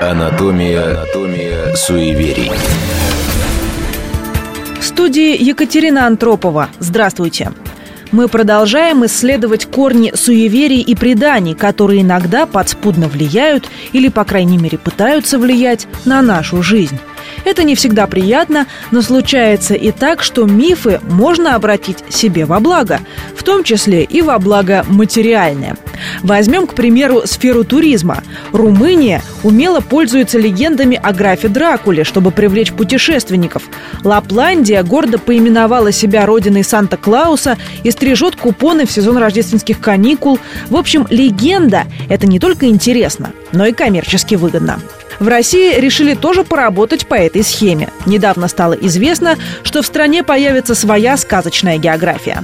Анатомия, анатомия суеверий. В студии Екатерина Антропова. Здравствуйте. Мы продолжаем исследовать корни суеверий и преданий, которые иногда подспудно влияют или, по крайней мере, пытаются влиять на нашу жизнь. Это не всегда приятно, но случается и так, что мифы можно обратить себе во благо, в том числе и во благо материальное. Возьмем, к примеру, сферу туризма. Румыния умело пользуется легендами о графе Дракуле, чтобы привлечь путешественников. Лапландия гордо поименовала себя родиной Санта-Клауса и стрижет купоны в сезон рождественских каникул. В общем, легенда – это не только интересно, но и коммерчески выгодно. В России решили тоже поработать по этой схеме. Недавно стало известно, что в стране появится своя сказочная география.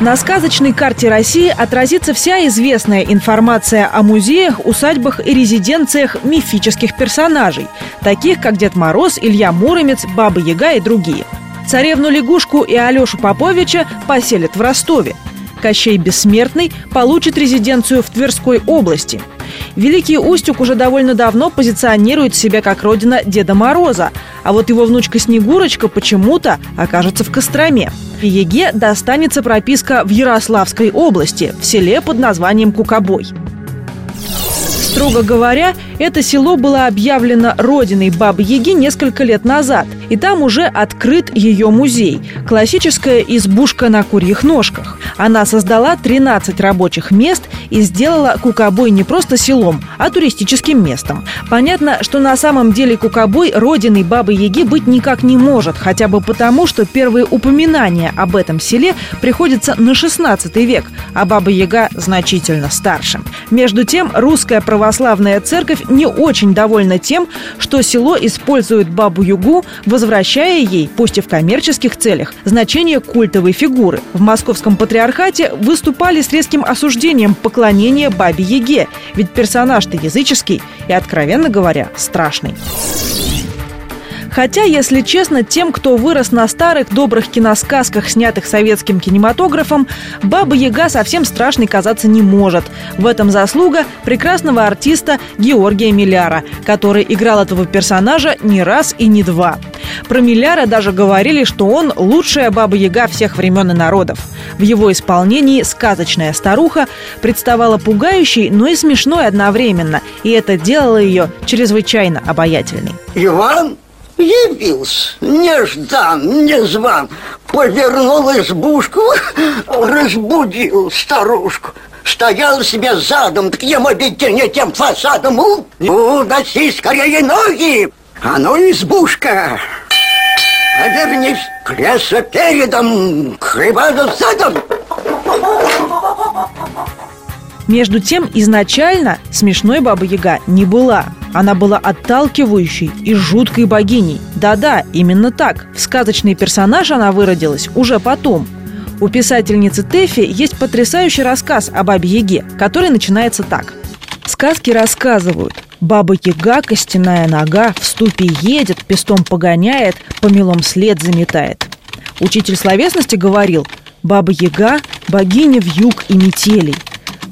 На сказочной карте России отразится вся известная информация о музеях, усадьбах и резиденциях мифических персонажей, таких как Дед Мороз, Илья Муромец, Баба Яга и другие. Царевну Лягушку и Алешу Поповича поселят в Ростове. Кощей Бессмертный получит резиденцию в Тверской области – Великий Устюг уже довольно давно позиционирует себя как родина Деда Мороза, а вот его внучка Снегурочка почему-то окажется в Костроме. Еге достанется прописка в Ярославской области, в селе под названием Кукобой. Строго говоря, это село было объявлено родиной Бабы-Яги несколько лет назад, и там уже открыт ее музей – классическая избушка на курьих ножках. Она создала 13 рабочих мест и сделала Кукобой не просто селом, а туристическим местом. Понятно, что на самом деле Кукобой родиной Бабы-Яги быть никак не может, хотя бы потому, что первые упоминания об этом селе приходятся на 16 век, а Баба-Яга значительно старше. Между тем, русская православная церковь не очень довольна тем, что село использует Бабу-Югу, возвращая ей, пусть и в коммерческих целях, значение культовой фигуры. В московском патриархате выступали с резким осуждением поклонения Бабе-Яге, ведь персонаж-то языческий и, откровенно говоря, страшный. Хотя, если честно, тем, кто вырос на старых добрых киносказках, снятых советским кинематографом, Баба Яга совсем страшной казаться не может. В этом заслуга прекрасного артиста Георгия Миляра, который играл этого персонажа не раз и не два. Про Миляра даже говорили, что он лучшая Баба Яга всех времен и народов. В его исполнении сказочная старуха представала пугающей, но и смешной одновременно, и это делало ее чрезвычайно обаятельной. Иван Явился, неждан, незван. Повернул избушку, разбудил старушку. Стоял себе задом, к ему не тем фасадом. Уноси скорее ноги, а ну избушка Повернись к лесу передом, к рыбану задом между тем, изначально смешной Баба Яга не была. Она была отталкивающей и жуткой богиней. Да-да, именно так. В сказочный персонаж она выродилась уже потом. У писательницы Тэфи есть потрясающий рассказ о Бабе Яге, который начинается так. Сказки рассказывают. Баба Яга, костяная нога, в ступе едет, пестом погоняет, по мелом след заметает. Учитель словесности говорил, Баба Яга – богиня в юг и метелей –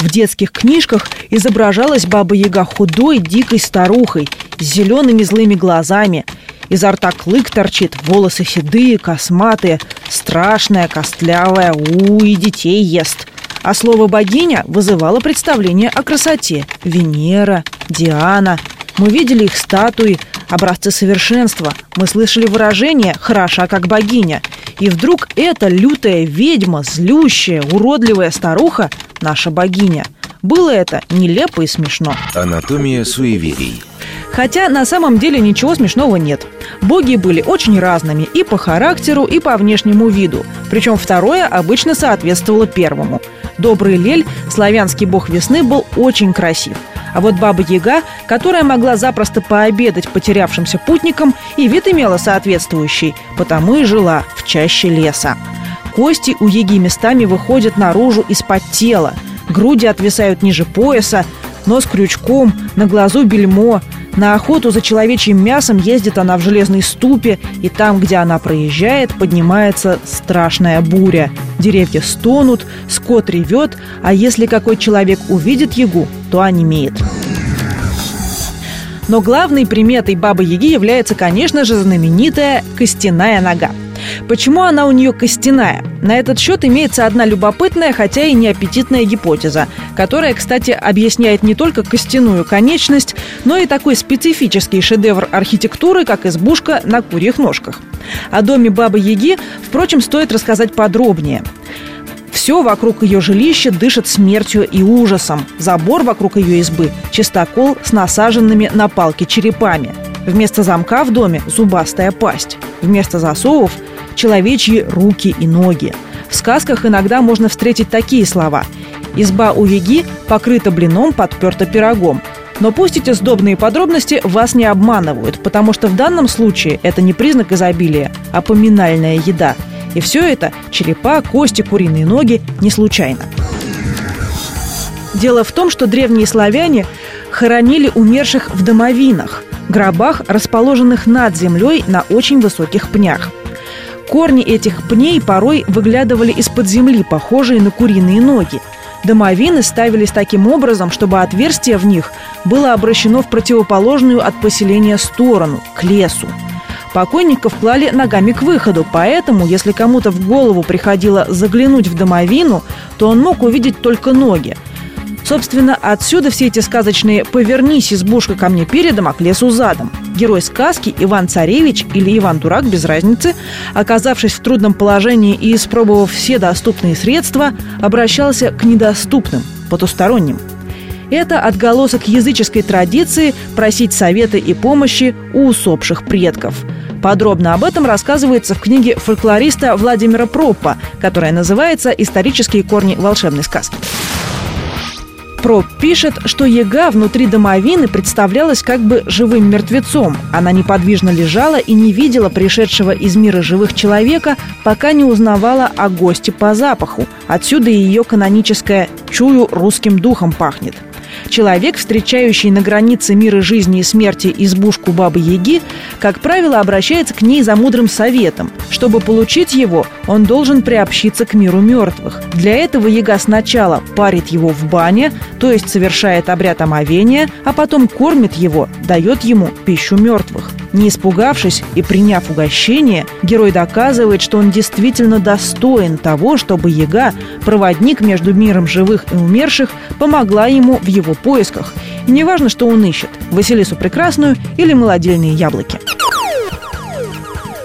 в детских книжках изображалась Баба-Яга худой, дикой старухой с зелеными злыми глазами. Изо рта клык торчит, волосы седые, косматые, страшная, костлявая, у и детей ест. А слово «богиня» вызывало представление о красоте. Венера, Диана. Мы видели их статуи, образцы совершенства. Мы слышали выражение «хороша как богиня». И вдруг эта лютая ведьма, злющая, уродливая старуха наша богиня. Было это нелепо и смешно. Анатомия суеверий. Хотя на самом деле ничего смешного нет. Боги были очень разными и по характеру, и по внешнему виду. Причем второе обычно соответствовало первому. Добрый Лель, славянский бог весны, был очень красив. А вот Баба Яга, которая могла запросто пообедать потерявшимся путникам, и вид имела соответствующий, потому и жила в чаще леса. Кости у Еги местами выходят наружу из-под тела. Груди отвисают ниже пояса, нос крючком, на глазу бельмо. На охоту за человечьим мясом ездит она в железной ступе, и там, где она проезжает, поднимается страшная буря. Деревья стонут, скот ревет, а если какой человек увидит ягу, то онемеет. Но главной приметой Бабы-Яги является, конечно же, знаменитая костяная нога. Почему она у нее костяная? На этот счет имеется одна любопытная, хотя и неаппетитная гипотеза, которая, кстати, объясняет не только костяную конечность, но и такой специфический шедевр архитектуры, как избушка на курьих ножках. О доме Бабы-Яги, впрочем, стоит рассказать подробнее. Все вокруг ее жилища дышит смертью и ужасом. Забор вокруг ее избы – чистокол с насаженными на палки черепами. Вместо замка в доме – зубастая пасть. Вместо засовов – человечьи руки и ноги. В сказках иногда можно встретить такие слова. Изба у Яги покрыта блином, подперта пирогом. Но пусть эти сдобные подробности вас не обманывают, потому что в данном случае это не признак изобилия, а поминальная еда – и все это – черепа, кости, куриные ноги – не случайно. Дело в том, что древние славяне хоронили умерших в домовинах, гробах, расположенных над землей на очень высоких пнях. Корни этих пней порой выглядывали из-под земли, похожие на куриные ноги. Домовины ставились таким образом, чтобы отверстие в них было обращено в противоположную от поселения сторону, к лесу. Покойников клали ногами к выходу, поэтому, если кому-то в голову приходило заглянуть в домовину, то он мог увидеть только ноги. Собственно, отсюда все эти сказочные «повернись, избушка ко мне передом, а к лесу задом». Герой сказки Иван Царевич или Иван Дурак, без разницы, оказавшись в трудном положении и испробовав все доступные средства, обращался к недоступным, потусторонним. Это отголосок языческой традиции просить совета и помощи у усопших предков – Подробно об этом рассказывается в книге фольклориста Владимира Проппа, которая называется «Исторические корни волшебной сказки». Проб пишет, что яга внутри домовины представлялась как бы живым мертвецом. Она неподвижно лежала и не видела пришедшего из мира живых человека, пока не узнавала о госте по запаху. Отсюда ее каноническое «чую русским духом пахнет». Человек, встречающий на границе мира жизни и смерти избушку Бабы-Яги, как правило, обращается к ней за мудрым советом. Чтобы получить его, он должен приобщиться к миру мертвых. Для этого Яга сначала парит его в бане, то есть совершает обряд омовения, а потом кормит его, дает ему пищу мертвых. Не испугавшись и приняв угощение, герой доказывает, что он действительно достоин того, чтобы Яга, проводник между миром живых и умерших, помогла ему в его поисках. И неважно, что он ищет – Василису Прекрасную или молодильные яблоки.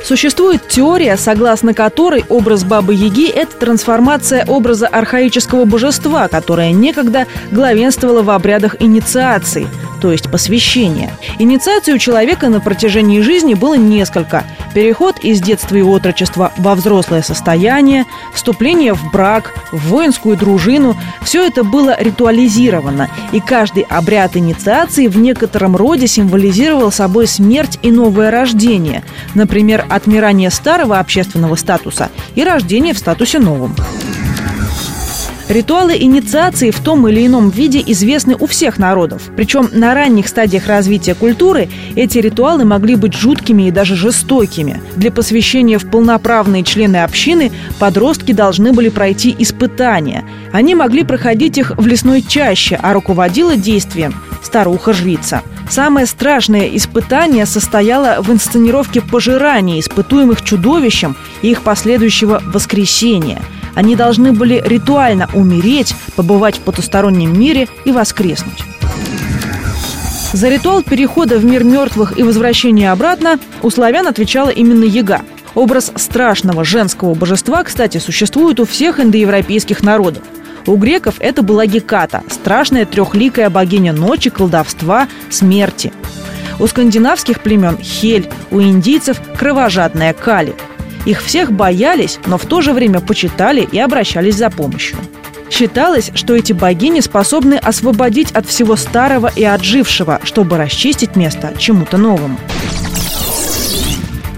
Существует теория, согласно которой образ Бабы-Яги – это трансформация образа архаического божества, которое некогда главенствовало в обрядах инициации – то есть посвящение. Инициаций у человека на протяжении жизни было несколько. Переход из детства и отрочества во взрослое состояние, вступление в брак, в воинскую дружину – все это было ритуализировано, и каждый обряд инициации в некотором роде символизировал собой смерть и новое рождение, например, отмирание старого общественного статуса и рождение в статусе новом. Ритуалы инициации в том или ином виде известны у всех народов. Причем на ранних стадиях развития культуры эти ритуалы могли быть жуткими и даже жестокими. Для посвящения в полноправные члены общины подростки должны были пройти испытания. Они могли проходить их в лесной чаще, а руководила действием старуха-жрица. Самое страшное испытание состояло в инсценировке пожирания испытуемых чудовищем и их последующего воскресения – они должны были ритуально умереть, побывать в потустороннем мире и воскреснуть. За ритуал перехода в мир мертвых и возвращения обратно у славян отвечала именно яга. Образ страшного женского божества, кстати, существует у всех индоевропейских народов. У греков это была Геката, страшная трехликая богиня ночи, колдовства, смерти. У скандинавских племен – Хель, у индийцев – кровожадная Кали – их всех боялись, но в то же время почитали и обращались за помощью. Считалось, что эти богини способны освободить от всего старого и отжившего, чтобы расчистить место чему-то новому.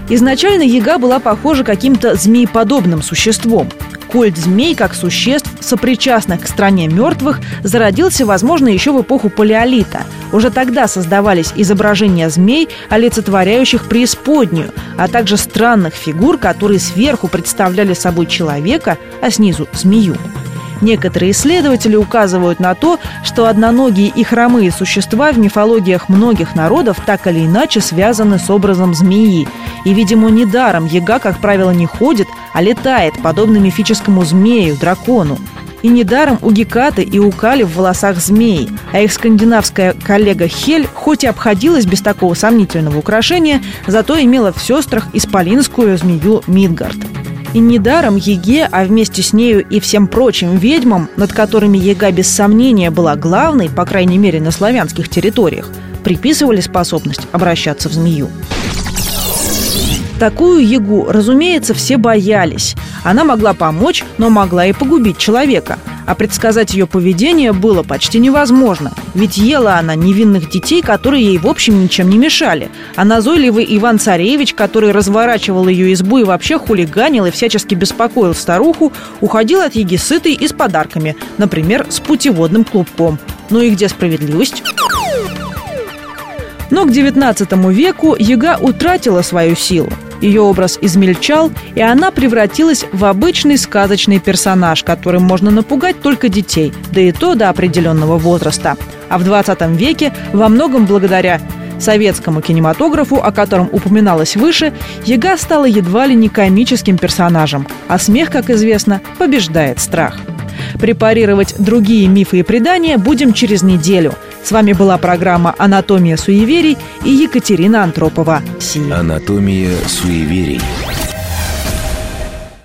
Изначально яга была похожа каким-то змееподобным существом. Культ змей как существ, сопричастных к стране мертвых, зародился, возможно, еще в эпоху палеолита. Уже тогда создавались изображения змей, олицетворяющих преисподнюю, а также странных фигур, которые сверху представляли собой человека, а снизу – змею. Некоторые исследователи указывают на то, что одноногие и хромые существа в мифологиях многих народов так или иначе связаны с образом змеи. И, видимо, недаром яга, как правило, не ходит, а летает, подобно мифическому змею, дракону. И недаром у Гекаты и у Кали в волосах змеи, а их скандинавская коллега Хель хоть и обходилась без такого сомнительного украшения, зато имела в сестрах исполинскую змею Мидгард. И недаром Еге, а вместе с нею и всем прочим ведьмам, над которыми Ега без сомнения была главной, по крайней мере на славянских территориях, приписывали способность обращаться в змею. Такую ягу, разумеется, все боялись. Она могла помочь, но могла и погубить человека. А предсказать ее поведение было почти невозможно. Ведь ела она невинных детей, которые ей в общем ничем не мешали. А назойливый Иван Царевич, который разворачивал ее избу и вообще хулиганил и всячески беспокоил старуху, уходил от еги сытой и с подарками. Например, с путеводным клубком. Ну и где справедливость? Но к XIX веку яга утратила свою силу. Ее образ измельчал, и она превратилась в обычный сказочный персонаж, которым можно напугать только детей, да и то до определенного возраста. А в 20 веке, во многом благодаря советскому кинематографу, о котором упоминалось выше, Яга стала едва ли не комическим персонажем, а смех, как известно, побеждает страх. Препарировать другие мифы и предания будем через неделю. С вами была программа «Анатомия суеверий» и Екатерина Антропова. Анатомия суеверий.